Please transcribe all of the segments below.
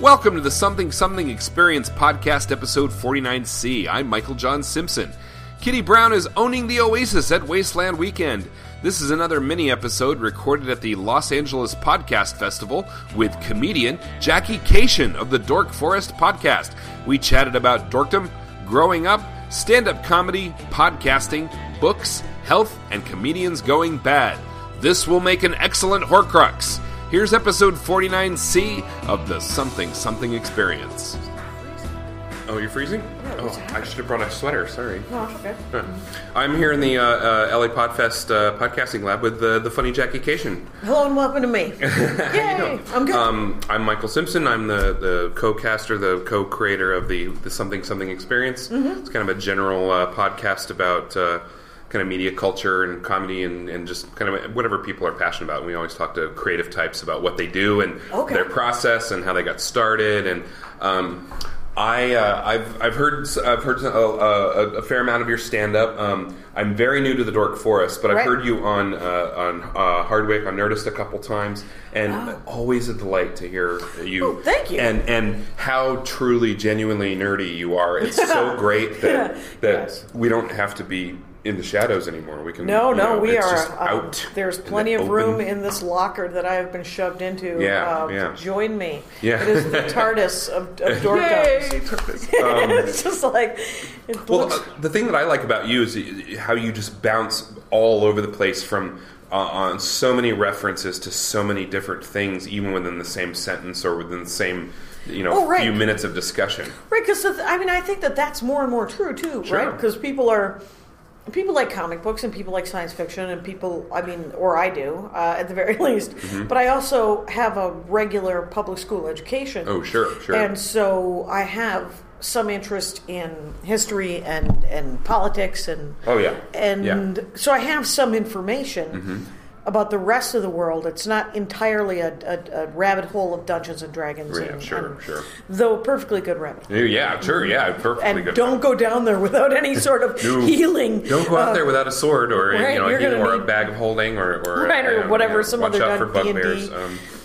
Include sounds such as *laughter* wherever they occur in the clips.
Welcome to the Something Something Experience podcast, episode 49C. I'm Michael John Simpson. Kitty Brown is owning the Oasis at Wasteland Weekend. This is another mini episode recorded at the Los Angeles Podcast Festival with comedian Jackie Kashian of the Dork Forest podcast. We chatted about dorkdom, growing up, stand up comedy, podcasting, books, health, and comedians going bad. This will make an excellent Horcrux. Here's episode 49C of the Something Something Experience. Oh, you're freezing? oh, I should have brought a sweater. Sorry. No, okay. Huh. I'm here in the uh, uh, LA Podfest uh, podcasting lab with the, the funny Jackie Kashian. Hello and welcome to me. *laughs* Yay! I'm good. Um, I'm Michael Simpson. I'm the, the co-caster, the co-creator of the, the Something Something Experience. Mm-hmm. It's kind of a general uh, podcast about uh, kind of media culture and comedy and, and just kind of whatever people are passionate about. And we always talk to creative types about what they do and Okay. their process and how they got started. And um, I uh, I've I've heard I've heard a, a, a fair amount of your stand up. Um, I'm very new to the Dork Forest, but I've Right. heard you on uh, on uh, Hardwick on Nerdist a couple times, and always a delight to hear you. Oh, thank you. And and how truly, genuinely nerdy you are. It's so *laughs* great that that Yes. we don't have to be in the shadows anymore. We can. no, you no, know, we are. just um, out. there's in the plenty of open. room in this locker that I have been shoved into. Yeah, uh, yeah. Join me. Yeah. It is the *laughs* TARDIS of, of *laughs* dorkdoms. *laughs* it's just like it Um, Well, looks. uh, the thing that I like about you is how you just bounce all over the place from uh, on so many references to so many different things, even within the same sentence or within the same you know Oh, right. few minutes of discussion. Right, because I mean, I think that that's more and more true too, Sure. right? Because people are people like comic books and people like science fiction and people, I mean, or I do uh, at the very *laughs* least. Mm-hmm. But I also have a regular public school education. Oh, sure, sure. And so I have some interest in history and and politics and Oh, yeah. and Yeah. Mm-hmm. so I have some information. About the rest of the world, it's not entirely a, a, a rabbit hole of Dungeons and Dragons. Yeah, and, sure, and- sure. Though perfectly good rabbit hole Yeah, sure, yeah, perfectly and good. don't go down there without any sort of *laughs* No. healing. Don't go out uh, there without a sword or right, you know, a, gonna or a bag of holding or, or Right, or uh, whatever, you know, some watch other out for bugbears. Um, *laughs*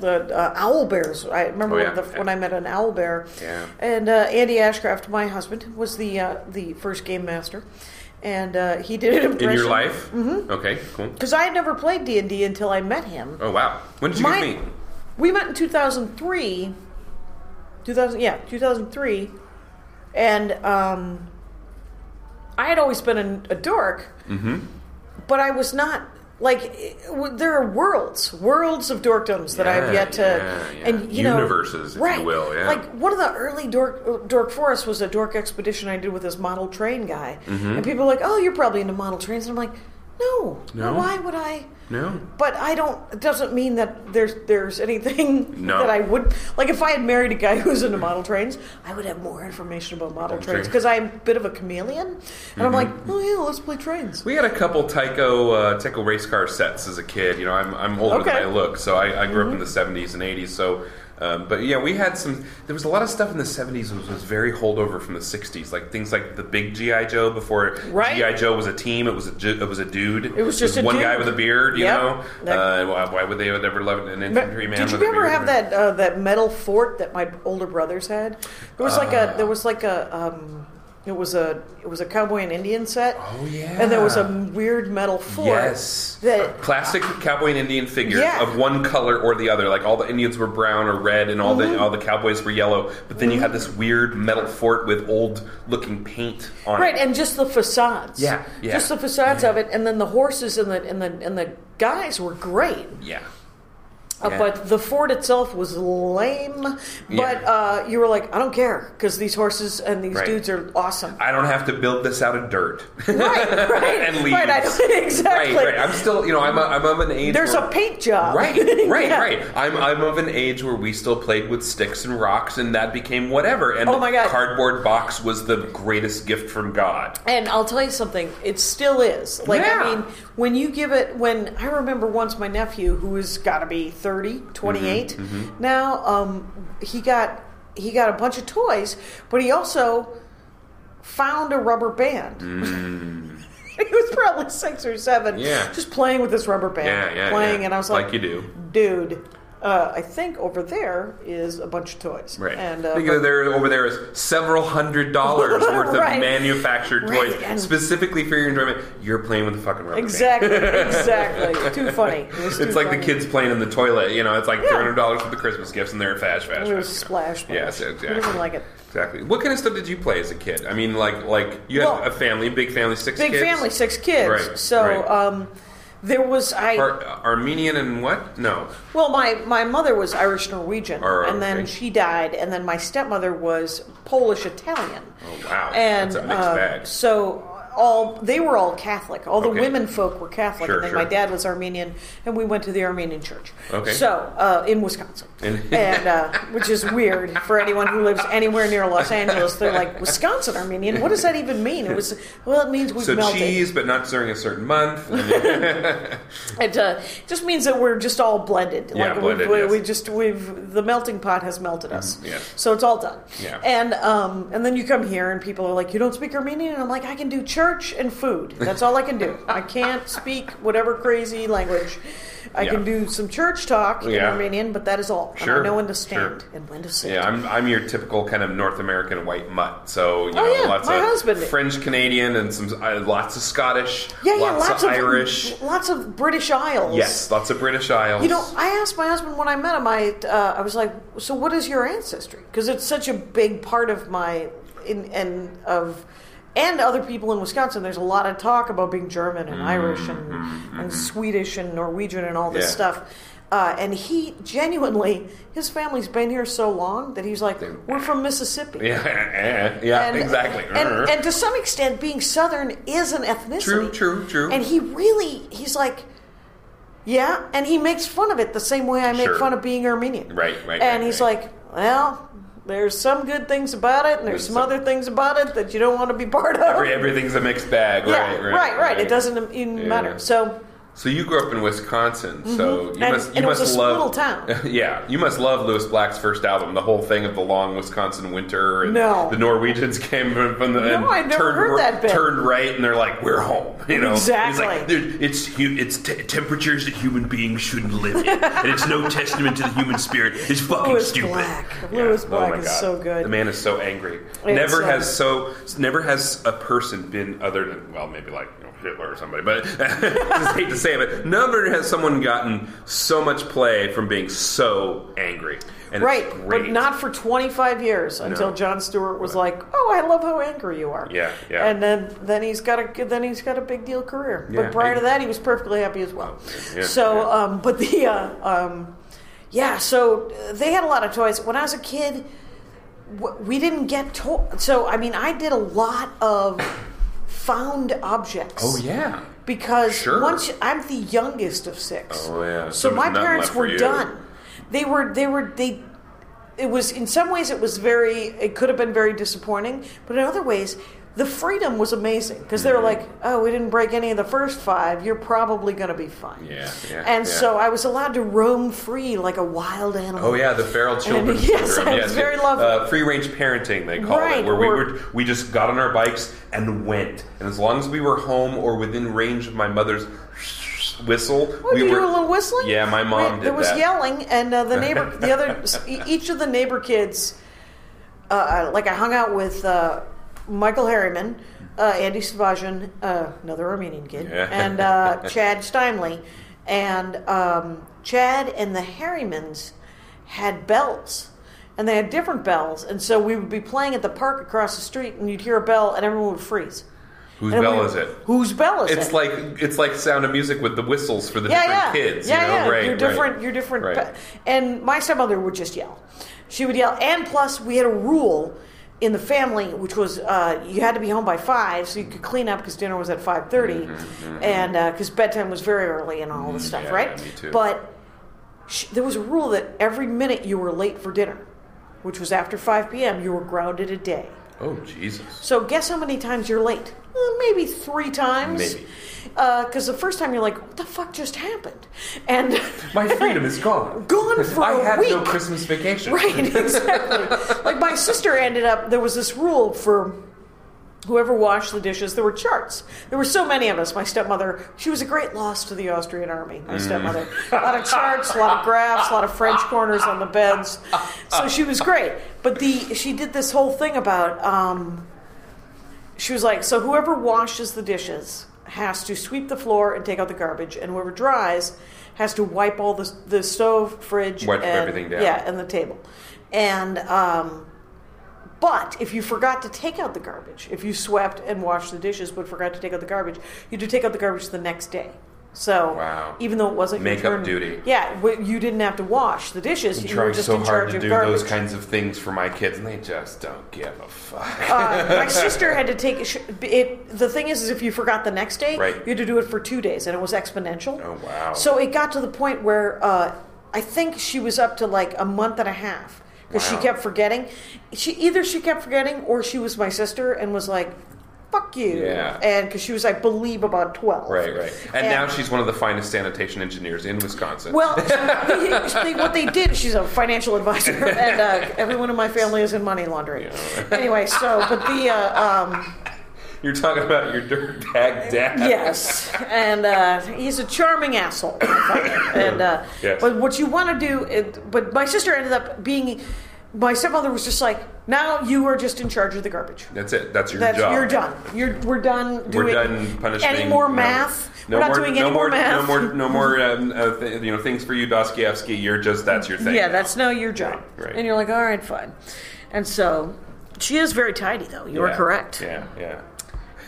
the uh, owl bears. I remember Oh, yeah. when, the, when I met an owl bear. Yeah. And uh, Andy Ashcraft, my husband, was the uh, the first game master, and uh, he did an impression in your life, mm-hmm. okay, cool. because I had never played D and D until I met him. Oh wow, when did you My- meet? We met in two thousand three. Two thousand, yeah, two thousand three, and um, I had always been a, a dork, Mm-hmm. but I was not like there are worlds, worlds of dorkdoms that I've yet to, yeah, yeah. and you know, Universes, if you will, yeah. Like one of the early dork dork forest was a dork expedition I did with this model train guy, mm-hmm. and people are like, "Oh, you're probably into model trains," and I'm like, "No, No? why would I?" No. But I don't. It doesn't mean that there's there's anything No. *laughs* that I would like. If I had married a guy *laughs* who's into model trains, I would have more information about model trains because I'm a bit of a chameleon, and I'm like, Mm-hmm. oh yeah, let's play trains. We had a couple Tyco uh, Tyco race car sets as a kid. You know, I'm, I'm older Okay. Mm-hmm. than I look, so I, I grew up in the '70s and '80s. So, um, but yeah, we had some. There was a lot of stuff in the '70s that was, was very holdover from the '60s, like things like the big GI Joe. Before Right. GI Joe was a team, it was a it was a dude. It was just a one dude. guy with a beard. You Yep. know, That- uh, why, why would they would ever love an infantry man? did you ever have that uh, that metal fort that my older brothers had? There was like Uh. a there was like a um, it was a it was a cowboy and Indian set. Oh, yeah. and there was a weird metal fort. Yes. that Classic cowboy and Indian figure Yeah. of one color or the other. Like all the Indians were brown or red, and all Mm-hmm. the all the cowboys were yellow. But then you had this weird metal fort with old looking paint on Right, it. Right, and just the facades. Yeah, yeah. Just the facades of it, and then the horses and the and the and the guys were great. yeah. Uh, Yeah. but the fort itself was lame. But Yeah. uh, you were like, I don't care because these horses and these Right. dudes are awesome. I don't have to build this out of dirt right, right, *laughs* and leaves. right. *laughs* Exactly. Right, right. I'm still, you know, I'm, a, I'm of an age. There's where- a paint job. Right, *laughs* right, Yeah. right. I'm, I'm of an age where we still played with sticks and rocks, and that became whatever. And Oh my God. cardboard box was the greatest gift from God. And I'll tell you something, it still is. Like. I mean, when you give it, when I remember once my nephew, who has got to be 30, 28 Mm-hmm, now, um, he got he got a bunch of toys, but he also found a rubber band. *laughs* he was probably six or seven, Mm. Yeah. just playing with this rubber band, Yeah, yeah, playing, yeah. and I was like, Like you do. dude. Uh, I think over there is a bunch of toys. Right. And uh, I think there over there is several hundred dollars *laughs* worth of manufactured Right, toys and- specifically for your enjoyment. You're playing with a fucking rubber exactly, exactly. *laughs* Too funny. It was It's like funny. the kids playing in the toilet. You know, it's like Yeah. three hundred dollars for the Christmas gifts, and they're fash, It was splash. Yes, Who exactly. doesn't like it? Exactly. What kind of stuff did you play as a kid? I mean, like, like you had Well- a family, big family, six Big kids. family, six kids. Right, So right. um, there was I. Ar- Armenian and what? No. Well, my, my mother was Irish Norwegian, Or- and then okay. she died, and then my stepmother was Polish Italian. Oh wow, And that's a mixed uh, bag. so all they were all Catholic. All the Okay. women folk were Catholic, Sure, and then sure. my dad was Armenian, and we went to the Armenian church. Okay. So uh, in Wisconsin, *laughs* And- uh, which is weird for anyone who lives anywhere near Los Angeles. They're like Wisconsin Armenian. What does that even mean? It was well, it means we've So melted. cheese, but not during a certain month. *laughs* *laughs* It uh, just means that we're just all blended. Yeah, like blended, we, yes. we just we've the melting pot has melted us. yes. So it's all done. Yeah. And um and then you come here and people are like, you don't speak Armenian, and I'm like, I can do church and food. That's all I can do. I can't speak whatever crazy language. I Yeah. can do some church talk in Yeah. Armenian, but that is all. And Sure, I know when to stand sure. and when to sit. yeah, I'm, I'm your typical kind of North American white mutt. So you know, Oh, yeah, lots my of husband- French Canadian and some uh, lots of Scottish. yeah, yeah, lots, lots, of, Irish. lots of British Isles. Yes, lots of British Isles. You know, I asked my husband when I met him. I uh, I was like, "So, what is your ancestry?" Because it's such a big part of my in and of and other people in Wisconsin. There's a lot of talk about being German and Irish and and Swedish and Norwegian and all this Mm-hmm. Yeah. stuff. Uh, and he genuinely, his family's been here so long that he's like, "We're from Mississippi." *laughs* yeah, yeah, And, exactly. And, and to some extent, being Southern is an ethnicity. True, true, true. And he really, he's like, yeah, and he makes fun of it the same way I make Sure. fun of being Armenian. Right, right, And right, he's right. like, well, there's some good things about it, and there's There's some some- other things about it that you don't want to be part of. Every, everything's a mixed bag. yeah, right, right, right, It doesn't even Yeah. matter. So So you grew up in Wisconsin, so you And- must you and it was must love *laughs* yeah, you must love Lewis Black's first album, the whole thing of the long Wisconsin winter. And No. the Norwegians *laughs* came from the No, and I've never turned, heard that bit. turned right, and they're like, "We're home." *laughs* You know, Exactly. He's like, "It's hu- it's t- temperatures that human beings shouldn't live in, and it's no testament to the human spirit. It's fucking Lewis stupid." Black. Lewis Oh Black my is God. so good. The man is so angry. It's, never uh, has so never has a person been other than well maybe like you know, Hitler or somebody, but just hate to say it, but never has someone gotten so much play from being so angry. And right, but not for 25 years until No. Jon Stewart was like, "Oh, I love how angry you are." Yeah, yeah. And then then he's got a then he's got a big deal career. Yeah, but prior to that, he was perfectly happy as well. yeah, so, yeah. um, but the uh, um, yeah, so they had a lot of toys. When I was a kid, we didn't get toys. So I mean, I did a lot of found objects. Oh yeah. because Sure. once I'm the youngest of six. Oh, yeah. So There my parents were done. They were they were they. It was in some ways it was very it could have been very disappointing, but in other ways the freedom was amazing because they were Mm-hmm. like, oh, we didn't break any of the first five. You're probably going to be fine. Yeah, yeah, And yeah. so I was allowed to roam free like a wild animal. Oh yeah, the feral children *laughs* yes, syndrome. it's very lovely. Uh, free range parenting, they call Right, it, where we were we just got on our bikes and went, and as long as we were home or within range of my mother's whistle, we were do a little whistling? Yeah, my mom did There was that. yelling, and uh, the neighbor, the other, *laughs* each of the neighbor kids, uh, like I hung out with uh, Michael Harriman, uh, Andy Savajan, uh, another Armenian kid, Yeah. *laughs* and uh, Chad Steinley, and um, Chad and the Harrimans had bells. And they had different bells, and so we would be playing at the park across the street, and you'd hear a bell, and everyone would freeze. Whose And bell we- is it? Whose bell is it? It's like it's like Sound of Music with the whistles for the yeah, different yeah. kids. Yeah, you know? yeah. Right, you're different. right. You're different. Right. And my stepmother would just yell. She would yell, and plus we had a rule in the family, which was uh, you had to be home by five, so you could clean up because dinner was at five and because bedtime was very early and all this stuff, Mm-hmm, yeah, right? me too. But sh- there was a rule that every minute you were late for dinner, which was after five p.m., you were grounded a day. Oh Jesus! So guess how many times you're late? Uh, maybe three times. Maybe. Because the first time you're like, "What the fuck just happened?" And *laughs* My freedom is gone. *laughs* gone for I a had week. no Christmas vacation. Right, *laughs* exactly. like my sister ended up. There was this rule for whoever washed the dishes, there were charts. There were so many of us. My stepmother, she was a great loss to the Austrian army. My stepmother, a lot of charts, a lot of graphs, a lot of French corners on the beds. So she was great. But the she did this whole thing about. Um, she was like, so whoever washes the dishes has to sweep the floor and take out the garbage, and whoever dries has to wipe all the the stove, fridge, Wipe and, everything down. Yeah, and the table. And um, but if you forgot to take out the garbage, if you swept and washed the dishes but forgot to take out the garbage, you had to take out the garbage the next day. So Wow. even though it wasn't your Makeup turn- duty. yeah, you didn't have to wash the dishes. I'm you were just so in hard charge to do garbage. those kinds of things for my kids, and they just don't give a fuck. uh, my *laughs* sister had to take it. The thing is, is if you forgot the next day, Right. you had to do it for two days, and it was exponential. Oh, wow. So it got to the point where uh, I think she was up to like a month and a half because Wow. she kept forgetting. She either she kept forgetting or she was my sister and was like, "Fuck you," Yeah. and because she was, I believe, about twelve. right, right. And, And- now she's one of the finest sanitation engineers in Wisconsin. Well, *laughs* they, they, what they did, she's a financial advisor, and uh, everyone in my family is in money laundering. Anyway, so, but the, uh, um, You're talking about your dirtbag dad. yes, and uh, he's a charming asshole. *laughs* and, uh, Yes. but what you want to do, it, but my sister ended up being, my stepmother was just like, now you are just in charge of the garbage. That's it. That's your That's job. you're done. You're we're done doing We're done punishing. any more no- math. No, we're more, doing no any more, math. No more. No more. Um, uh, th- you know, things for you, Dostoevsky. You're just that's your thing. Yeah, now. that's now your job. Right, right. And you're like, all right, fine. And so she is very tidy, though. You are Yeah, correct. Yeah, yeah.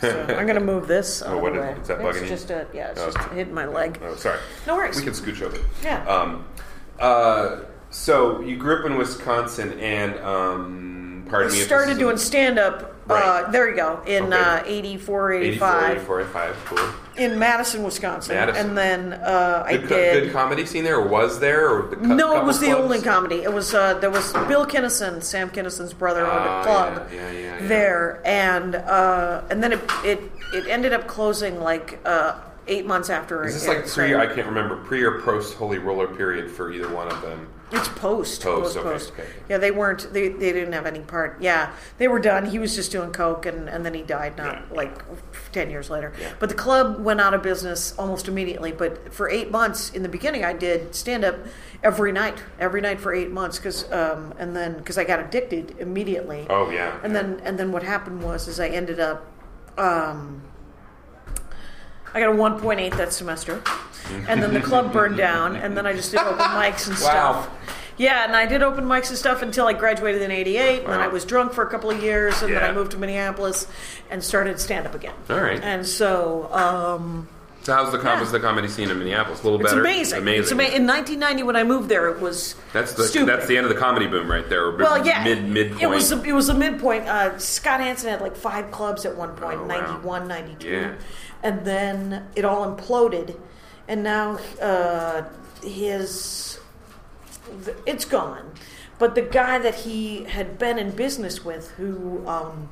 So *laughs* I'm going to move this. out Oh, of what the is- way. is that It's bugging you? just a, yeah, it's Oh, just okay. hitting my leg. Oh, sorry. No worries. We can scooch over. Yeah. Um, uh, so you grew up in Wisconsin, and um, pardon me. started doing stand up. Uh, Right. there you go. In Okay. uh, 84, 84, 85. 84, 85. Cool. In Madison, Wisconsin. Madison. And then uh, I Good, co- did. good comedy scene there, or was there? Or the cou- no, it couple was the clubs? only comedy. It was uh, there was Bill Kinison, Sam Kinison's brother, owned Ah, a club yeah, yeah, yeah, yeah. there, and uh, and then it, it it ended up closing like uh, eight months after. Is this it like pre? started. I can't remember pre or post Holy Roller period for either one of them. It's post. Post, okay, post. okay. Yeah, they weren't. They, they didn't have any part. Yeah, they were done. He was just doing coke, and, and then he died not Yeah. like ten years later. Yeah. But the club went out of business almost immediately. But for eight months in the beginning, I did stand up every night, every night for eight months, because um, and then because I got addicted immediately. Oh yeah. And then and then what happened was is I ended up. Um, I got a 1.8 that semester, and then the club burned down, and then I just did open *laughs* mics and Wow. stuff. Yeah, and I did open mics and stuff until I graduated in '88, and then I was drunk for a couple of years, and then Yeah. I moved to Minneapolis and started stand up again. All right. And so um, So how's the com- Yeah. the comedy scene in Minneapolis? A little it's better. amazing. Amazing. It's ama- in 1990 when I moved there, it was That's the stupid. that's the end of the comedy boom right there. Well, yeah, Mid midpoint. It was a, it was a midpoint. Uh, Scott Hansen had like five clubs at one point, Oh, wow. 91, 92. Yeah. and then it all imploded, and now uh, his it's gone. But the guy that he had been in business with, who um,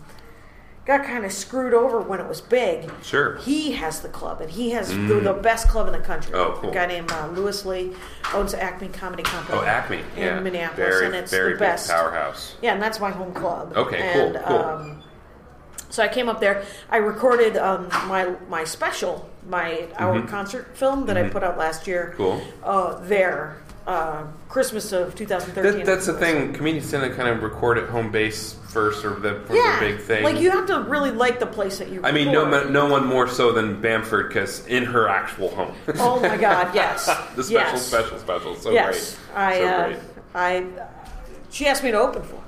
got kind of screwed over when it was big, Sure. he has the club, and he has the, the best club in the country. Oh, cool. A guy named uh, Louis Lee owns Acme Comedy Company. oh, Acme. in yeah. Minneapolis, Very, and it's very the best. powerhouse. Yeah, and that's my home club. Okay, cool, and, cool. Um, so I came up there. I recorded um, my my special, my hour concert film that I put out last year. Mm-hmm. Cool. Uh, there, uh, Christmas of 2013. That, that's the thing. Comedians tend to kind of record at home base first, or the for Yeah, their big thing. like you have to really like the place that you. I mean, no, no one more so than Bamford, because in her actual home, *laughs* Oh my God! Yes. *laughs* the special, yes. special, special, so yes, great, I, so uh, great. I, she asked me to open for, her.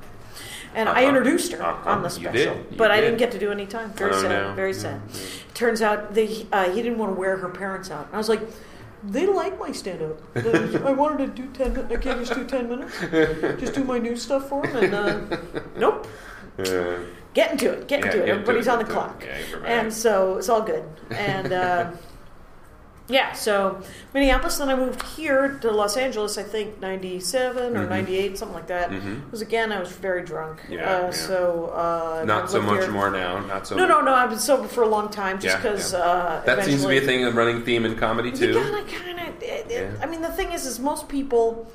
and I Uh-huh. introduced her Uh-huh. on the You special, did. You but I did. didn't get to do any time. Very Oh, sad. no. Very sad. Turns out they, uh, he didn't want to wear her parents out. I was like. They like my stand-up. *laughs* I wanted to do ten. min- I can't just do ten minutes. Just do my new stuff for them, and uh, *laughs* nope. Uh, Getting to it. Get Yeah, to it. get Everybody's it, on the get clock, Yeah, and so it's all good. And uh, yeah, so Minneapolis. Then I moved here to Los Angeles. I think '97 or '98, something like that. It was again. I was very drunk. Yeah, uh, yeah. So uh, not so much here- more now. Not so. No, much. no, no. I've been sober for a long time, just because. yeah. Uh, That seems to be a thing, a running theme in comedy too. You gotta kind of. Yeah. I mean, the thing is, is most people.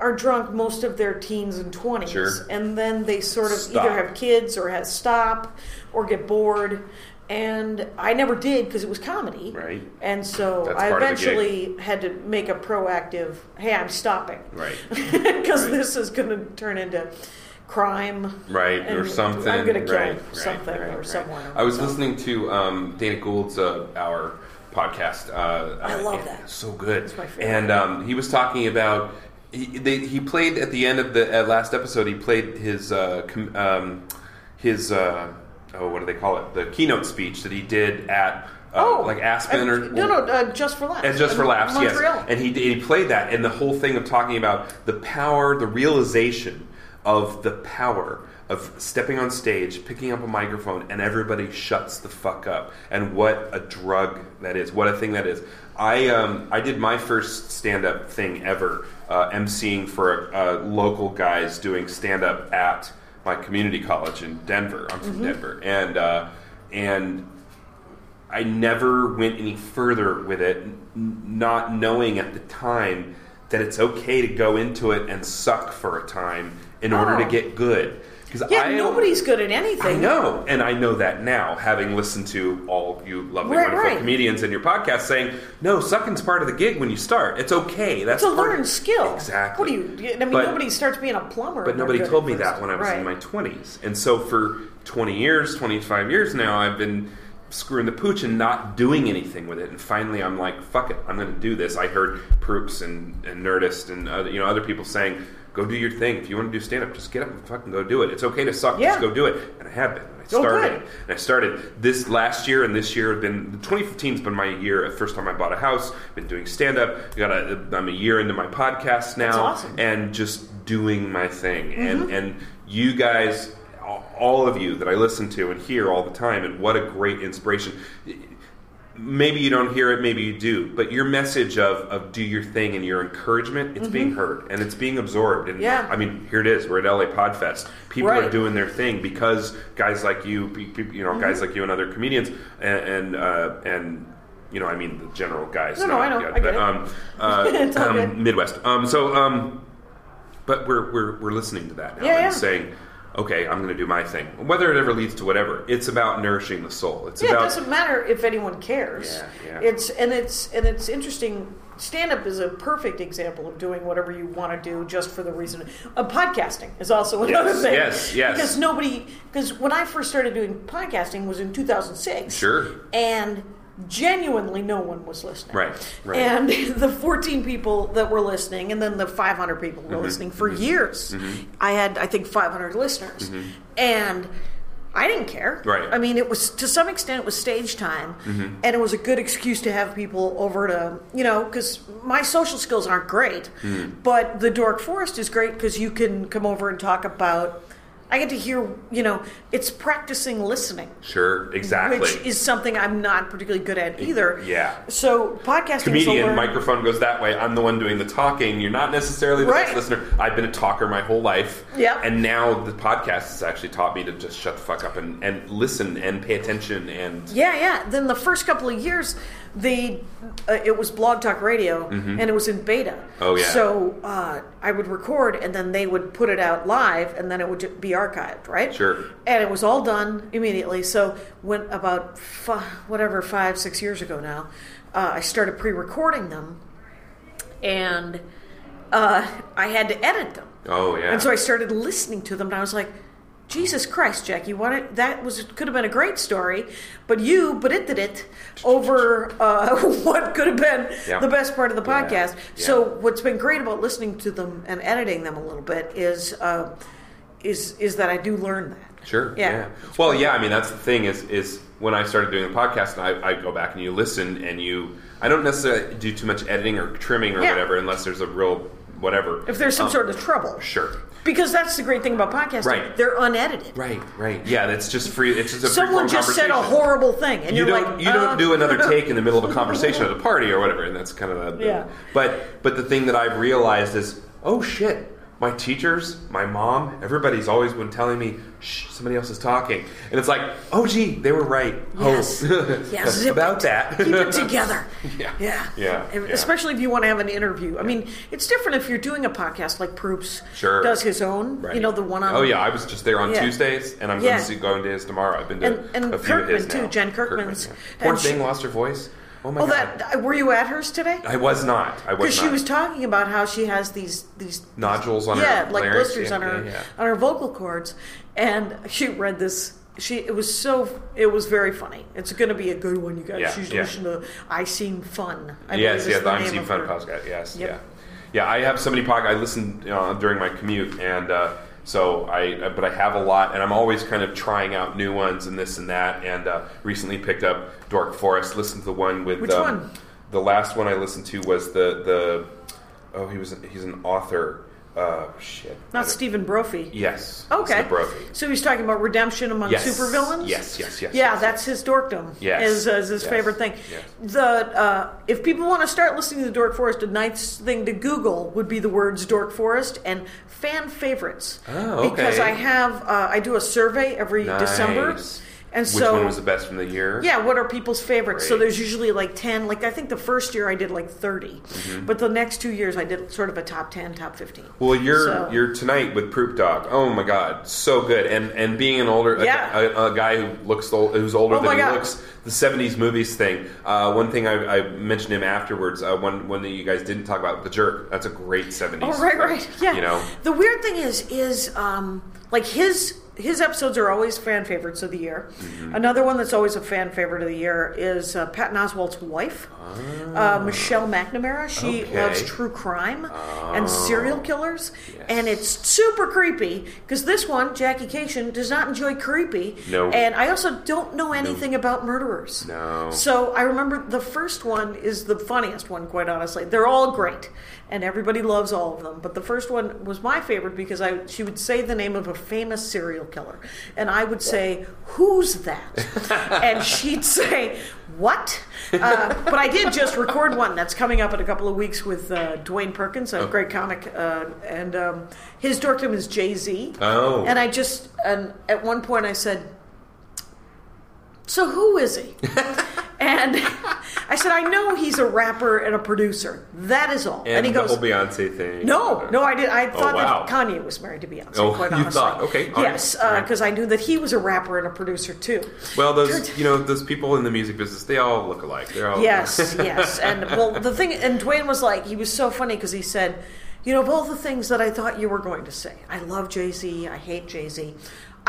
are drunk most of their teens and 20s Sure. and then they sort of Stop. either have kids or have stop or get bored and i never did because it was comedy Right. and so That's i part of the gig. eventually had to make a proactive hey i'm stopping Right. *laughs* because Right. this is going to turn into crime right or and something. I'm gonna kill right, something right, or right. someone. I was listening to um, Dana Gould's uh, Hour podcast. Uh, I love and that. it's So good. It's my favorite. And um, he was talking about. He, they, he played at the end of the uh, last episode. He played his uh, com, um, his uh, oh what do they call it? The keynote speech that he did at uh, like Aspen or no no uh, just for laughs and just for laughs, Montreal. yes. And he, he played that, and the whole thing of talking about the power, the realization of the power of stepping on stage, picking up a microphone, and everybody shuts the fuck up. And what a drug that is! What a thing that is! I um, I did my first stand up thing ever, uh, emceeing for uh, local guys doing stand up at my community college in Denver. I'm from Denver, and uh, and I never went any further with it, n- not knowing at the time that it's okay to go into it and suck for a time in order Oh. to get good. Because yeah I, nobody's good at anything. I know, and I know that now, having listened to all you lovely, Right, wonderful right. comedians in your podcast saying, "No, sucking's part of the gig when you start. It's okay. That's it's a learned skill Exactly. what do you i mean But- nobody starts being a plumber but nobody told me that when I was in my 20s. And so for 20 years, 25 years now, I've been screwing the pooch and not doing anything with it. And finally, I'm like, fuck it, I'm going to do this. I heard Proops and, and Nerdist and other, you know other people saying, go do your thing. If you want to do stand up, just get up and fucking go do it. It's okay to suck. Yeah. Just go do it. And I have been. And I Oh, started. And I started this last year, and this year have been 2015 has been my year. First time I bought a house, been doing stand up. Got a, I'm a year into my podcast now, That's awesome. Mm-hmm. and just doing my thing. And and you guys, all of you that I listen to and hear all the time, and what a great inspiration. Maybe you don't hear it, maybe you do, but your message of, of do your thing and your encouragement, it's being heard and it's being absorbed. And Mm-hmm. Yeah. I mean, here it is. We're at LA Podfest. People are doing their thing because guys like you, you know, Mm-hmm. guys like you and other comedians, and and, uh, and you know, I mean the general guys. No, no, I know. yeah, I get but, it. Um, *laughs* uh, um. Midwest. Um, so, um, but we're, we're we're listening to that now Yeah, and yeah. saying, okay, I'm going to do my thing. Whether it ever leads to whatever, it's about nourishing the soul. It's yeah, it doesn't matter if anyone cares. Yeah, yeah. It's and it's and it's interesting. Stand up is a perfect example of doing whatever you want to do just for the reason. Uh, podcasting is also another Yes, thing. yes, yes. Because nobody, because when I first started doing podcasting was in 2006. Sure. And genuinely no one was listening. Right, right. And *laughs* the 14 people that were listening, and then the 500 people Mm-hmm. were listening for mm-hmm, years. Mm-hmm. I had, I think, 500 listeners. Mm-hmm. And I didn't care. Right. I mean, it was to some extent it was stage time, and it was a good excuse to have people over to you know because my social skills aren't great, but the Dork Forest is great because you can come over and talk about. I get to hear you know it's practicing listening, sure, exactly. which is something I'm not particularly good at either. Yeah. So podcasting is Comedian, learn- microphone goes that way. I'm the one doing the talking. You're not necessarily the best listener. I've been a talker my whole life. Yeah. And now the podcast has actually taught me to just shut the fuck up and, and listen and pay attention and Yeah, yeah. Then the first couple of years, they uh, it was Blog Talk Radio, and it was in beta. Mm-hmm. Oh, yeah. So uh, I would record, and then they would put it out live, and then it would be archived, right? Sure. And it was all done immediately. So when about whatever five six years ago now, uh, I started pre-recording them, and uh, I had to edit them. oh yeah. And so I started listening to them, and I was like, Jesus Christ, Jackie, what that was could have been a great story, but you but it did it over uh, *laughs* what could have been Yeah. the best part of the Yeah. podcast. Yeah. So what's been great about listening to them and editing them a little bit is uh, is is that I do learn that. Sure. Yeah. Yeah. Well, yeah. I mean, that's the thing is is when I started doing the podcast, and I, I go back and you listen, and you. I don't necessarily do too much editing or trimming or Yeah. whatever, unless there's a real whatever. If there's some Um, sort of trouble, Sure. because that's the great thing about podcasting. Right. They're unedited. Right. Right. Yeah. That's just free. It's just a Someone just said a horrible thing, and you are don't like, you don't uh, do another take in the middle of a *laughs* conversation at a party or whatever, and that's kind of the- Yeah. But but the thing that I've realized is, oh shit, my teachers, my mom, everybody's always been telling me, "Shh, somebody else is talking," and it's like, "Oh, gee, they were right." Yes. Oh, Yes, *laughs* about it. that. *laughs* Keep it together. *laughs* Yeah. Yeah. Yeah, yeah. Especially if you want to have an interview. I mean, it's different if you're doing a podcast like Proops Sure. does his own. Right. You know, the one on. Oh yeah, I was just there on Yeah. Tuesdays, and I'm Yeah. going to see going to his tomorrow. I've been to And- and a few of his Kirkman, too, now. Jen Kirkman's. yeah. Poor And thing she- lost her voice. Oh my Oh, god. that were you at hers today? I was not. I was Because she was talking about how she has these these nodules on her. yeah, her like larynx. blisters Yeah, on her yeah, on her vocal cords, and she read this. She it was so it was very funny. It's going to be a good one, you guys. Yeah, you should yeah. listen to I Seem Fun. I yes, yeah, the the I'm name Fun podcast. Yes, Yep. yeah, yeah. I have so many podcasts. I listen uh, during my commute, and uh, so I. But I have a lot, and I'm always kind of trying out new ones and this and that. And uh, recently picked up Dork Forest. Listened to the one with Which um, one? The last one I listened to was the the. Oh, he was he's an author. Uh, shit. Not Stephen Brophy. Yes. Okay. Brophy. So he's talking about redemption among Yes. supervillains. Yes, yes, yes, Yeah, yes, that's his dorkdom. Yes. is, is his Yes. favorite thing. The uh, if people want to start listening to the Dork Forest, a nice thing to Google would be the words Dork Forest and fan favorites. Oh, okay. Because. I have uh, I do a survey every December, Nice. And Which so one was the best from the year? yeah, what are people's favorites? So there's usually like 10. Like I think the first year I did like 30. Mm-hmm. But the next two years I did sort of a top 10, top 15. Well, you're So- you're tonight with Proop Dog. Oh my God, so good! And and being an older a- Yeah. a, a, guy who looks old, who's older Oh than he God. looks, the '70s movies thing. Uh, one thing I, I mentioned him afterwards. Uh, one one that you guys didn't talk about, The Jerk. That's a great '70s. Oh right, right, yeah. You know, the weird thing is, is um, like his his episodes are always fan favorites of the year. Mm-hmm. Another one that's always a fan favorite of the year is uh, Patton Oswalt's wife, uh, Michelle McNamara. She Ah. Okay. Ah. loves true crime and serial killers, Yes. and it's super creepy because this one, Jackie Kashian, does not enjoy creepy. No. and I also don't know anything about murderers. No. So I remember the first one is the funniest one, quite honestly. They're all great, and everybody loves all of them. But the first one was my favorite because I she would say the name of a famous serial killer, and I would say, "Who's that?" *laughs* and she'd say, "What?" Uh, but I did just record one that's coming up in a couple of weeks with uh, Dwayne Perkins, a great comic, uh, and um, his dorkdom is Jay Z. Oh. and I just and at one point I said. So who is he? *laughs* and I said, I know he's a rapper and a producer. That is all. and, he the goes, whole Beyonce thing. No, no, I did. I oh, thought wow. that Kanye was married to Beyonce. Oh, quite *laughs* you honestly. thought. Okay, yes, all uh, right. because I knew that he was a rapper and a producer too. Well, those you know those people in the music business, they all look alike. They're all Yes, *laughs* yes. And well, the thing, and Dwayne was like, he was so funny because he said, you know, of all the things that I thought you were going to say, I love Jay Z, I hate Jay Z.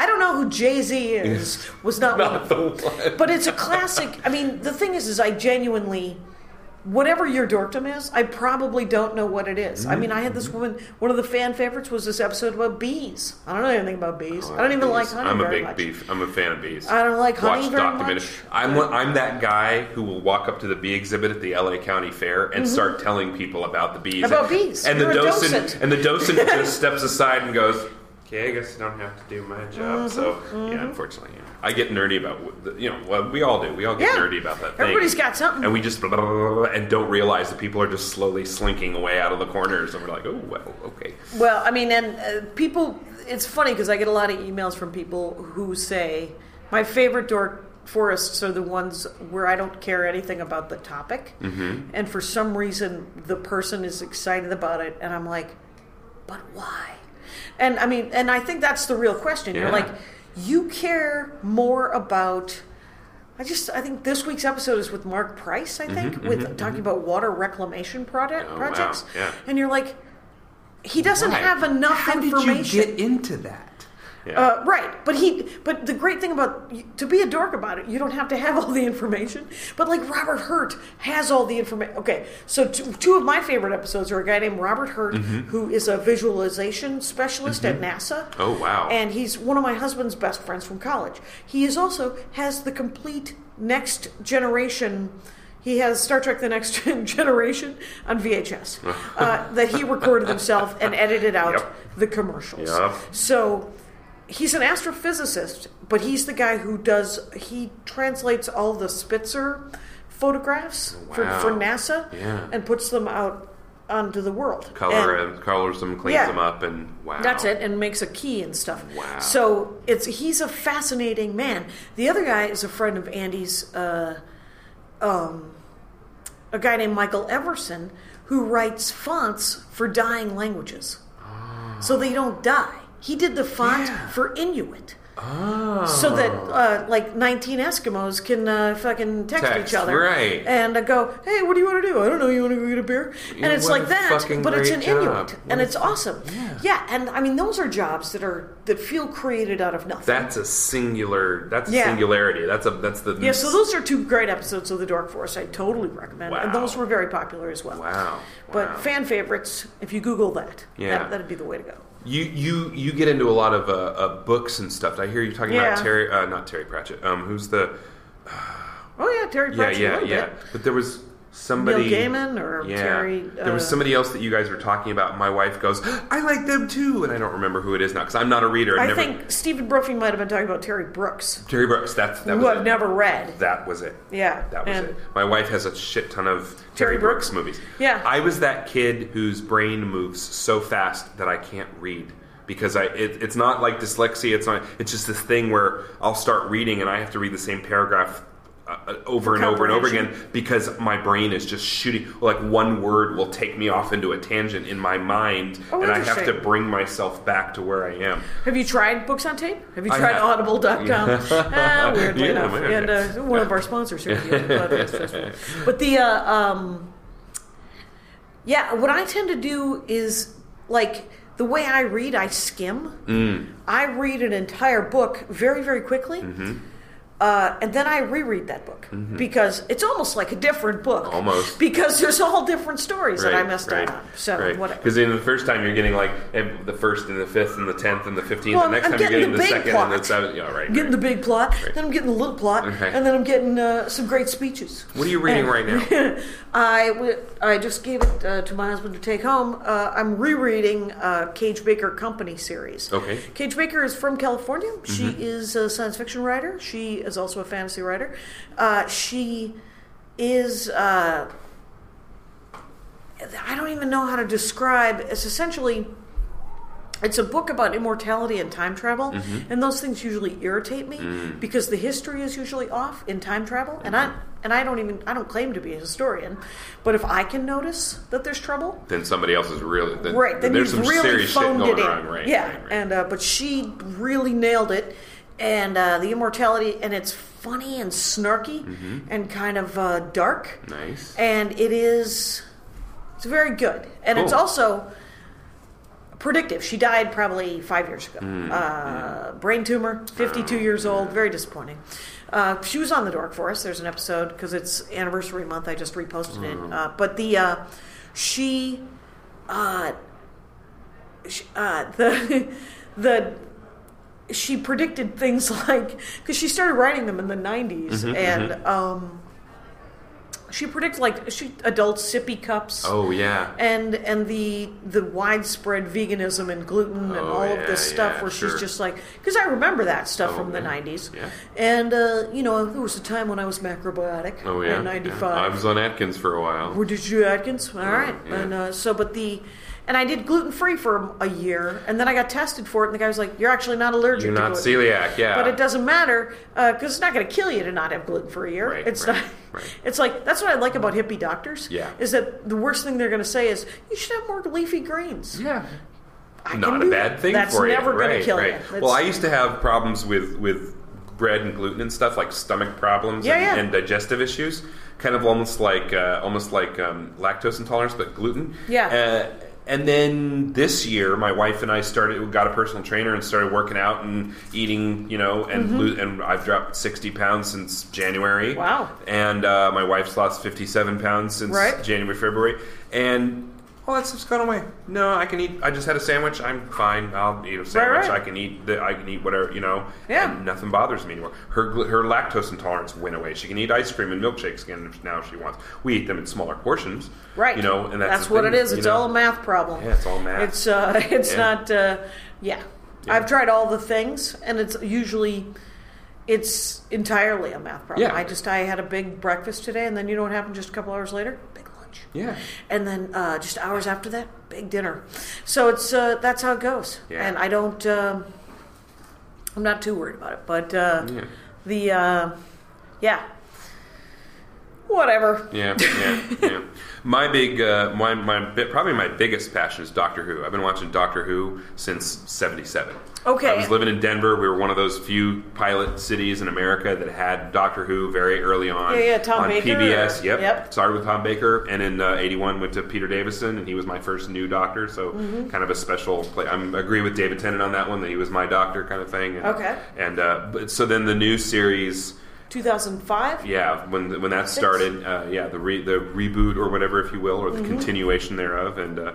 I don't know who Jay Z is. Was not, Not of the one. But it's a classic. I mean, the thing is, is I genuinely. Whatever your dorkdom is, I probably don't know what it is. I mean, I had this Mm-hmm. woman. One of the fan favorites was this episode about bees. I don't know anything about bees. I don't even like honey I'm a big much. beef. I'm a fan of bees. I don't like honey Watch very much. I'm one- I'm that guy who will walk up to the bee exhibit at the LA County Fair and start telling people about the bees. Mm-hmm. About and, bees. And You're the docent docent. and the docent *laughs* just steps aside and goes, "Okay, I guess I don't have to do my job." Mm-hmm. So yeah, unfortunately, yeah. I get nerdy about you know. Well, we all do. We all get Yeah. nerdy about that thing. Everybody's got something. and we just blah, *laughs* blah, blah, blah, and don't realize that people are just slowly slinking away out of the corners, and we're like, "Oh well, okay." Well, I mean, and uh, people, it's funny because I get a lot of emails from people who say, my favorite dork forests are the ones where I don't care anything about the topic. Mm-hmm. And for some reason, the person is excited about it. And I'm like, but why? And I mean, and I think that's the real question. You're like, you care more about. I just I think this week's episode is with Mark Price. I think with talking about water reclamation project Mm-hmm, Oh, wow. projects, Yeah. and you're like, he doesn't have enough How did information. you get into that? Yeah. Uh, right, but he. But the great thing about to be a dork about it, you don't have to have all the information. But like Robert Hurt has all the information. Okay, so two, two of my favorite episodes are a guy named Robert Hurt, who is a visualization specialist at NASA. Mm-hmm. Oh, wow. And he's one of my husband's best friends from college. He is also has the complete next generation. He has Star Trek: The Next *laughs* Generation on VHS *laughs* uh, that he recorded himself and edited out Yep. the commercials. Yep. So he's an astrophysicist, but he's the guy who does he translates all the Spitzer photographs for, Wow. for NASA Yeah. and puts them out onto the world. Color And- and colors them, cleans Yeah. them up, and wow. That's it, and makes a key and stuff. Wow. So it's he's a fascinating man. The other guy is a friend of Andy's, uh, um, a guy named Michael Everson, who writes fonts for dying languages, so they don't die. He did the font Yeah. for Inuit. Oh. So that uh, like 19 Eskimos can uh, fucking text, Text, each other right. and uh, go, "Hey, what do you want to do? I don't know. You want to go get a beer?" Yeah, And it's what like that, but it's an job. Inuit, What and it's awesome. Yeah. and I mean those are jobs that are that feel created out of nothing. That's a singular. That's a Yeah. singularity. That's a. That's the. yeah, so those are two great episodes of The Dork Forest. I totally recommend, and those were very popular as well. Wow. But fan favorites, if you Google that, Yeah. that, that'd be the way to go. You you you get into a lot of uh, uh, books and stuff. I hear you talking Yeah. about Terry, uh, not Terry Pratchett. Um, who's the? *sighs* Oh yeah, Terry Pratchett. yeah, little yeah. bit. But there was somebody. Neil Gaiman or yeah. Terry. there was uh, somebody else that you guys were talking about. My wife goes, "I like them too," and I don't remember who it is now because I'm not a reader. I've I never, think Stephen Brophy might have been talking about Terry Brooks, Terry Brooks. That's that who was I've it. never read. That was it. Yeah, That was and- it. My wife has a shit ton of Terry Terry, Brooks, Brooks? movies. Yeah. I was that kid whose brain moves so fast that I can't read because I it, it's not like dyslexia. It's not. It's just this thing where I'll start reading and I have to read the same paragraph. Uh, over and over and over again because my brain is just shooting like one word will take me off into a tangent in my mind Oh, and I have to bring myself back to where I am. Have you tried books on tape? Have you tried. Audible.com? *laughs* ah, weirdly Yeah, enough. okay. And uh, one of our sponsors here. the But the, uh, um, yeah, what I tend to do is like the way I read, I skim. Mm. I read an entire book very, very quickly. Mm-hmm. Uh, and then I reread that book because it's almost like a different book. Almost. because there's all different stories that I missed right, on. So right. whatever. Because in the first time you're getting like eh, the first and the fifth and the tenth and the fifteenth. Well, the next I'm time you're getting the the, second plot. and the seventh. Yeah, right. Getting right. the big plot, then I'm getting the little plot, and then I'm getting uh, some great speeches. What are you reading right now? *laughs* I, w- I just gave it uh, to my husband to take home. Uh, I'm rereading uh, Cage Baker Company series. Okay. Cage Baker is from California. She Mm-hmm. is a science fiction writer. She is also a fantasy writer. Uh, she is. Uh, I don't even know how to describe. It's essentially. It's a book about immortality and time travel, Mm-hmm. and those things usually irritate me Mm. because the history is usually off in time travel, and I and I don't even I don't claim to be a historian, but if I can notice that there's trouble, Then somebody else is really then, right, then there's some really serious shit going wrong. Right. yeah, right, right. and uh, but she really nailed it, and uh, the immortality, and it's funny and snarky Mm-hmm. and kind of uh, dark, nice. and it is it's very good. And it's also predictive. She died probably five years ago. Hmm, uh, brain tumor 52 years old. Very disappointing. Uh, she was on the Dork Forest. There's an episode because it's anniversary month. I just reposted Hmm. it uh, but the uh, she uh, sh uh, *laughs* the the she predicted things *laughs* like because she started writing them in the 90s Mm-hmm, and um, she predicted like she adult sippy cups oh yeah. and and the the widespread veganism and gluten and Oh, all yeah, of this stuff yeah, where sure. she's just like because I remember that stuff Oh, from the 90s Yeah. and uh, you know there was a time when I was macrobiotic Oh yeah. in 95 Yeah. I was on Atkins for a while. where did you do Atkins? All right, yeah. and uh, so but the and I did gluten free for a year, and then I got tested for it, and the guy was like, "You're actually not allergic You're to not gluten." celiac. Yeah. But it doesn't matter because it's not going to kill you to not have gluten for a year. Right, it's right, not. right. *laughs* It's like that's what I like about hippie doctors. Yeah. is that the worst thing they're going to say is you should have more leafy greens. Yeah. I Not a bad that. thing That's for you. never gonna right, kill right. you. That's- Well, I used to have problems with with bread and gluten and stuff like stomach problems Yeah, and, yeah. and digestive issues. Kind of almost like uh, almost like um, lactose intolerance, but gluten. Yeah. Uh, and then this year, my wife and I started got a personal trainer and started working out and eating, you know, and Mm-hmm. lo- and I've dropped sixty pounds since January. Wow. And uh, my wife's lost fifty seven pounds since Right. January, February, and all that stuff's gone away. No, I can eat. I just had a sandwich. I'm fine. I'll eat a sandwich. right. I can eat. The, I can eat whatever you know. Yeah. Nothing bothers me anymore. Her her lactose intolerance went away. She can eat ice cream and milkshakes again if- now if she wants. We eat them in smaller portions. Right. You know, and that's, the what thing, it is. It's know. all a math problem. Yeah, it's all math. It's uh, *laughs* it's Yeah. not. Uh, yeah. Yeah. I've tried all the things, and it's usually it's entirely a math problem. Yeah. I just I had a big breakfast today, and then you know what happened just a couple hours later? Big lunch. Yeah. And then uh, just hours after that, big dinner. So it's uh, that's how it goes. Yeah. And I don't. Um, I'm not too worried about it, but uh, Yeah. the uh, yeah, whatever. Yeah, yeah, yeah. My big, uh, my, my, probably my biggest passion is Doctor Who. I've been watching Doctor Who since '77. Okay. I was living in Denver. We were one of those few pilot cities in America that had Doctor Who very early on. Yeah, yeah, Tom on Baker, PBS. or- Yep. yep. Started with Tom Baker, and in uh, '81 went to Peter Davison, and he was my first new Doctor. So Mm-hmm. kind of a special. Play. I agree with David Tennant on that one that he was my Doctor kind of thing. And, Okay. And uh, but so then the new series. 2005. Yeah, when when that started, uh, yeah, the re, the reboot or whatever, if you will, or the Mm-hmm. continuation thereof, and uh,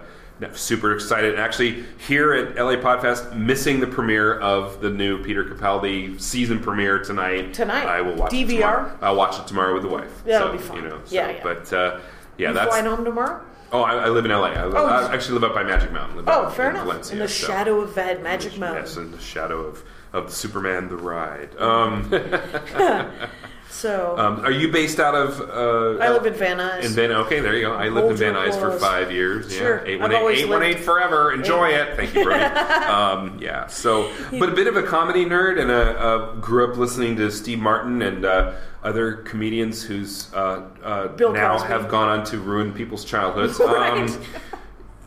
super excited. Actually, here at LA Podfest, missing the premiere of the new Peter Capaldi season premiere tonight. Tonight? I will watch it DVR? tomorrow. I'll watch it tomorrow with the wife. That'll so, be fun. You know, so, Yeah, yeah. But uh, yeah, You that's. flying home tomorrow? Oh, I, I live in LA. I, live, Oh. I actually live up by Magic Mountain. Live Oh, fair in enough. Valencia, in the so- shadow of that Magic Mountain. Yes, in the shadow of of Superman the ride. Um, *laughs* So um, are you based out of? Uh, I live in Van Nuys. In Van, okay, there you go. I lived in Van Nuys for five years. Yeah, Sure. eight one eight eight one eight forever. Enjoy it. Thank you, Brody. *laughs* um, yeah. So, but a bit of a comedy nerd, and a, uh grew up listening to Steve Martin and uh, other comedians who's uh, uh, now Cosby. have gone on to ruin people's childhoods. *laughs* Right.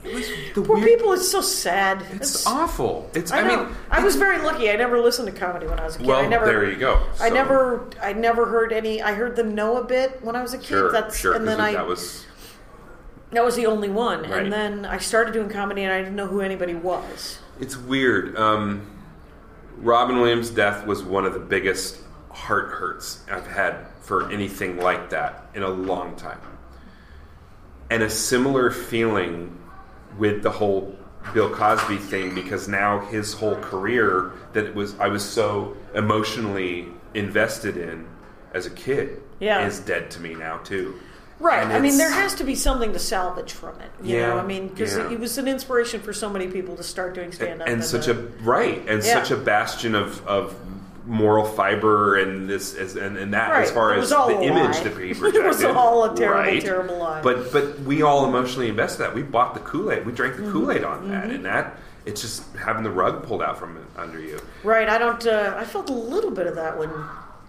It was the Poor weird- people, it's so sad. It's awful. It's. I I, mean, I was very lucky. I never listened to comedy when I was a kid. well, I never, there you go. I never, I never heard any. I heard the a bit when I was a kid. Sure, That's sure. and then I that was that was the only one. Right. And then I started doing comedy, and I didn't know who anybody was. It's weird. Um, Robin Williams' death was one of the biggest heart hurts I've had for anything like that in a long time. And a similar feeling with the whole Bill Cosby thing because now his whole career that it was I was so emotionally invested in as a kid Yeah. is dead to me now too. Right. And I mean, there has to be something to salvage from it. You Yeah, know, I mean, because yeah. it was an inspiration for so many people to start doing stand up. and such a right and Yeah. such a bastion of, of moral fiber and this as and, and that Right. as far as the image that he *laughs* It was all a terrible, right? terrible lie. But but we all emotionally invested that. We bought the Kool Aid. We drank Mm-hmm. the Kool Aid on that, and that it's just having the rug pulled out from under you. right. I don't. Uh, I felt a little bit of that when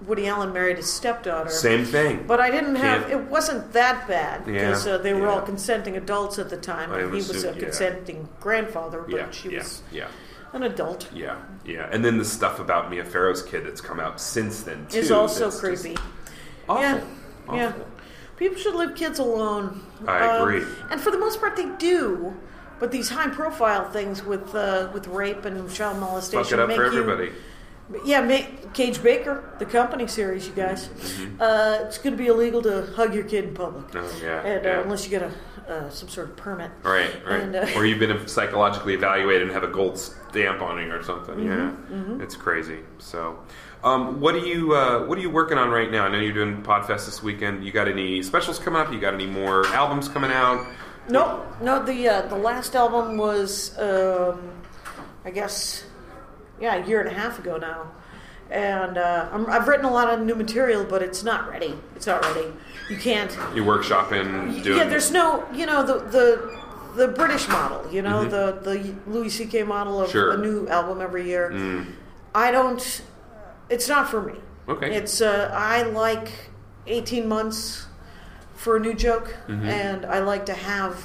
Woody Allen married his stepdaughter. Same thing. But I didn't have. Can't- It wasn't that bad because Yeah, uh, they were yeah. all consenting adults at the time, he was assume- a yeah. consenting grandfather, but yeah, she yeah, was yeah. An adult. Yeah, yeah, and then the stuff about Mia Farrow's kid that's come out since then too. Is also creepy. Awful. Yeah, Awful. yeah. People should leave kids alone. I Um, agree. and for the most part, they do. But these high-profile things with uh, with rape and child molestation Fuck it up make for you, everybody. Yeah, make, Kage Baker, the company series, you guys. Uh, it's going to be illegal to hug your kid in public, Mm-hmm. Oh yeah, and, uh, yeah. unless you get a uh, some sort of permit. Right, right. And, uh, or you've been psychologically evaluated and have a gold stamp on you or something. Mm-hmm, yeah, it's crazy. So, um, what are you uh, what are you working on right now? I know you're doing Podfest this weekend. You got any specials coming up? You got any more albums coming out? No, no. The uh, the last album was, um, I guess, yeah, a year and a half ago now, and uh, I'm, I've written a lot of new material, but it's not ready. It's not ready. You can't. You workshopping? Doing, Yeah, there's no. You know the the the British model. You know the the Louis C.K. model of Mm-hmm. Sure. Mm. a new album every year. I don't. It's not for me. Okay. It's uh, I like 18 months for a new joke, Mm-hmm. and I like to have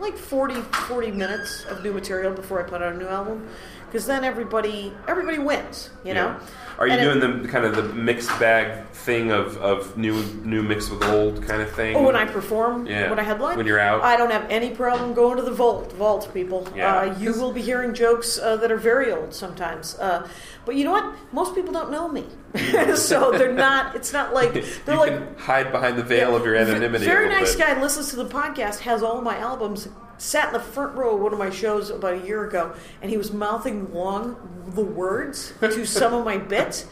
like 40, 40 minutes of new material before I put out a new album, because then everybody everybody wins. You know. Yeah. Are you And it- doing the kind of the mixed bag thing of, of new new mixed with old kind of thing? Oh, when I perform, Yeah. when I headline, When you're out. I don't have any problem going to the vault. Vault, people. Yeah. Uh, you will be hearing jokes uh, that are very old sometimes. Uh, but you know what? Most people don't know me, *laughs* so they're not. It's not like *laughs* they're you like hide behind the veil of your anonymity. Very nice bit. guy listens to the podcast, has all my albums, sat in the front row of one of my shows about a year ago, and he was mouthing along the words to *laughs* some of my bits,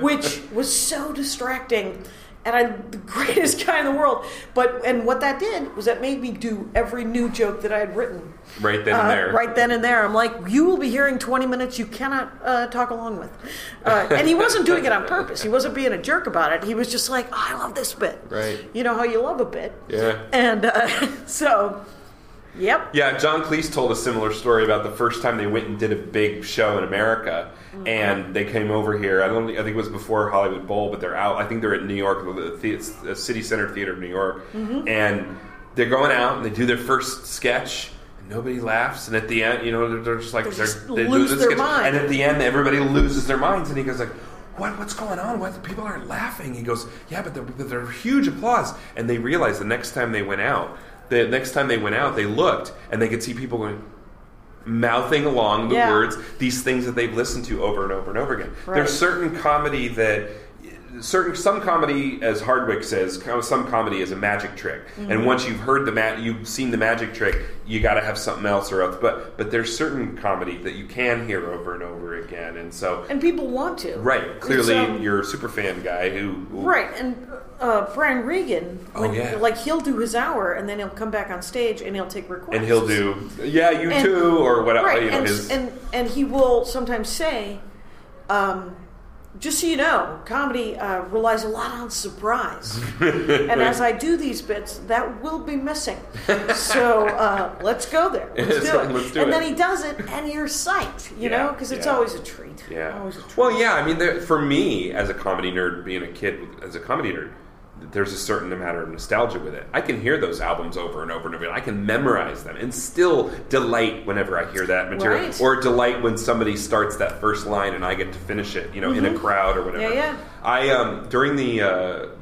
which was so distracting. and I'm the *laughs* greatest guy in the world. But and what that did was that made me do every new joke that I had written Right then and uh, there. Right then and there, I'm like, you will be hearing 20 minutes you cannot uh, talk along with. Uh, and he wasn't doing it on purpose. He wasn't being a jerk about it. He was just like, oh, I love this bit. Right. You know how you love a bit. Yeah. And uh, *laughs* so, yep. Yeah, John Cleese told a similar story about the first time they went and did a big show in America, Mm-hmm. and they came over here. I don't. I think it was before Hollywood Bowl, but they're out. I think they're at New York, the, the, the City Center Theater of New York, Mm-hmm. and they're going out and they do their first sketch. and Nobody laughs, and at the end, you know, they're, they're just like They they're, just they lose their sketch, mind. and at the end, everybody loses their minds, and he goes like. What, what's going on? Why the people aren't laughing? He goes, yeah, but they're, they're huge applause. And they realized the next time they went out, the next time they went out, they looked and they could see people going, mouthing along the Yeah. words these things that they've listened to over and over and over again. Right. There's certain comedy that certain some comedy as Hardwick says some comedy is a magic trick Mm-hmm. and once you've heard the ma- you've seen the magic trick you got to have something else or else but but there's certain comedy that you can hear over and over again and so And people want to. right clearly um, you're a super fan guy who Right, and uh, Brian Regan, Oh, yeah. like he'll do his hour, and then he'll come back on stage and he'll take requests. and he'll do yeah you And- too or whatever right, you know and, his and and he will sometimes say, um, just so you know, comedy uh, relies a lot on surprise, *laughs* and as I do these bits, that will be missing. *laughs* So uh, let's go there. *laughs* Let's do it. Let's do and it. then he does it, and you're psyched, you Yeah, know, because it's yeah. always a treat. Yeah. always a treat. Well, yeah. I mean, there, for me as a comedy nerd, being a kid as a comedy nerd, there's a certain amount of nostalgia with it. I can hear those albums over and over and over. again. I can memorize them and still delight whenever I hear that material, Right. or delight when somebody starts that first line and I get to finish it. You know, in a crowd or whatever. Mm-hmm. Yeah, yeah. I um during the uh,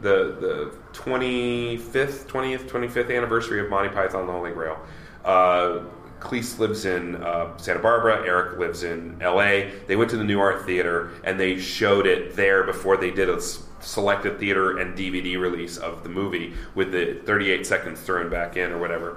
the the twenty fifth, twentieth, twenty fifth anniversary of Monty Python and the Holy Grail. Uh, Cleese lives in uh, Santa Barbara. Eric lives in L.A. They went to the Nuart Theater and they showed it there before they did a s- selected theater and DVD release of the movie with the 38 seconds thrown back in or whatever.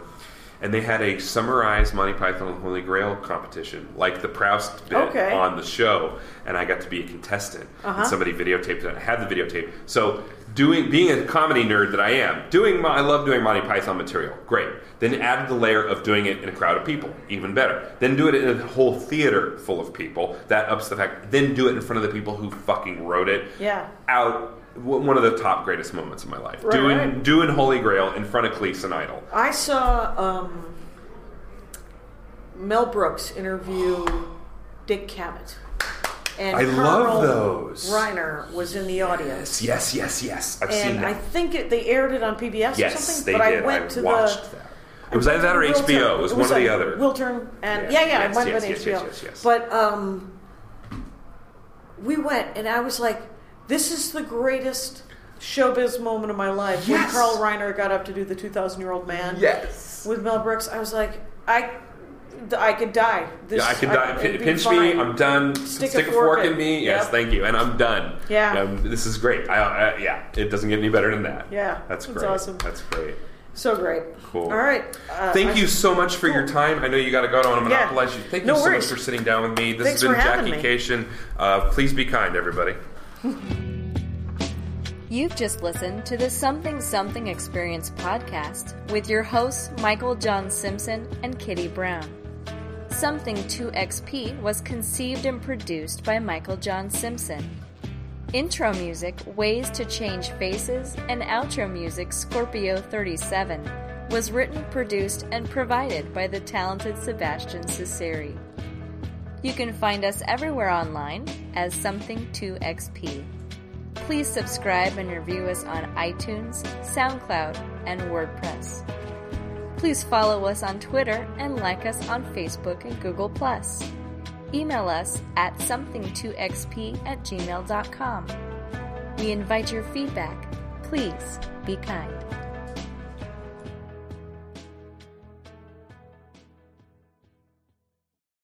And they had a summarized Monty Python Holy Grail competition, like the Proust bit Okay. on the show, and I got to be a contestant. Uh-huh. And somebody videotaped it. I had the videotape. So doing being a comedy nerd that I am, doing my, I love doing Monty Python material. Great. Then added the layer of doing it in a crowd of people, even better. Then do it in a whole theater full of people. That ups the fact. Then do it in front of the people who fucking wrote it. Yeah. Out w- one of the top greatest moments of my life. Right, doing right. doing Holy Grail in front of Cleese and Idle. I saw um, Mel Brooks interview Dick Cavett. And I love those. Reiner was in the audience. Yes, yes, yes. I've seen And that. I think it, they aired it on PBS or yes, something. they but did. I went to watched the that. It was either that or Will HBO. Turn. It was, one or the other. Will Turn and Yeah, yeah, yeah, yes, it might yes, have been yes, HBO. yes, yes, yes. But um, we went, and I was like, "This is the greatest showbiz moment of my life." When. Carl Reiner got up to do the 2,000 year old man Yes. with Mel Brooks, I was like, I, I could die. This, Yeah, I could die. it'd be pinch me. I'm done. Stick Stick, a a fork, fork in in. me. Yes, Yep. thank you. And I'm done. Yeah. Um, this is great. I, I, yeah, it doesn't get any better than that. Yeah, that's that's great. awesome. That's great. So great. Cool. All right. Uh, Thank I- you so much for your time. I know you got to go. I don't want to Yeah. monopolize you. Thank No you so worries. much for sitting down with me. This Thanks has been for having Jackie me. Kashian. Uh, please be kind, everybody. *laughs* You've just listened to the Something Something Experience podcast with your hosts Michael John Simpson and Kitty Brown. Something 2XP was conceived and produced by Michael John Simpson. Intro music Ways to Change Faces and outro music Scorpio 37 was written, produced, and provided by the talented Sebastian Ciceri. You can find us everywhere online as Something 2XP. Please subscribe and review us on iTunes, SoundCloud, and WordPress. Please follow us on Twitter and like us on Facebook and Google+. Email us at something2xp at gmail.com. We invite your feedback. Please be kind.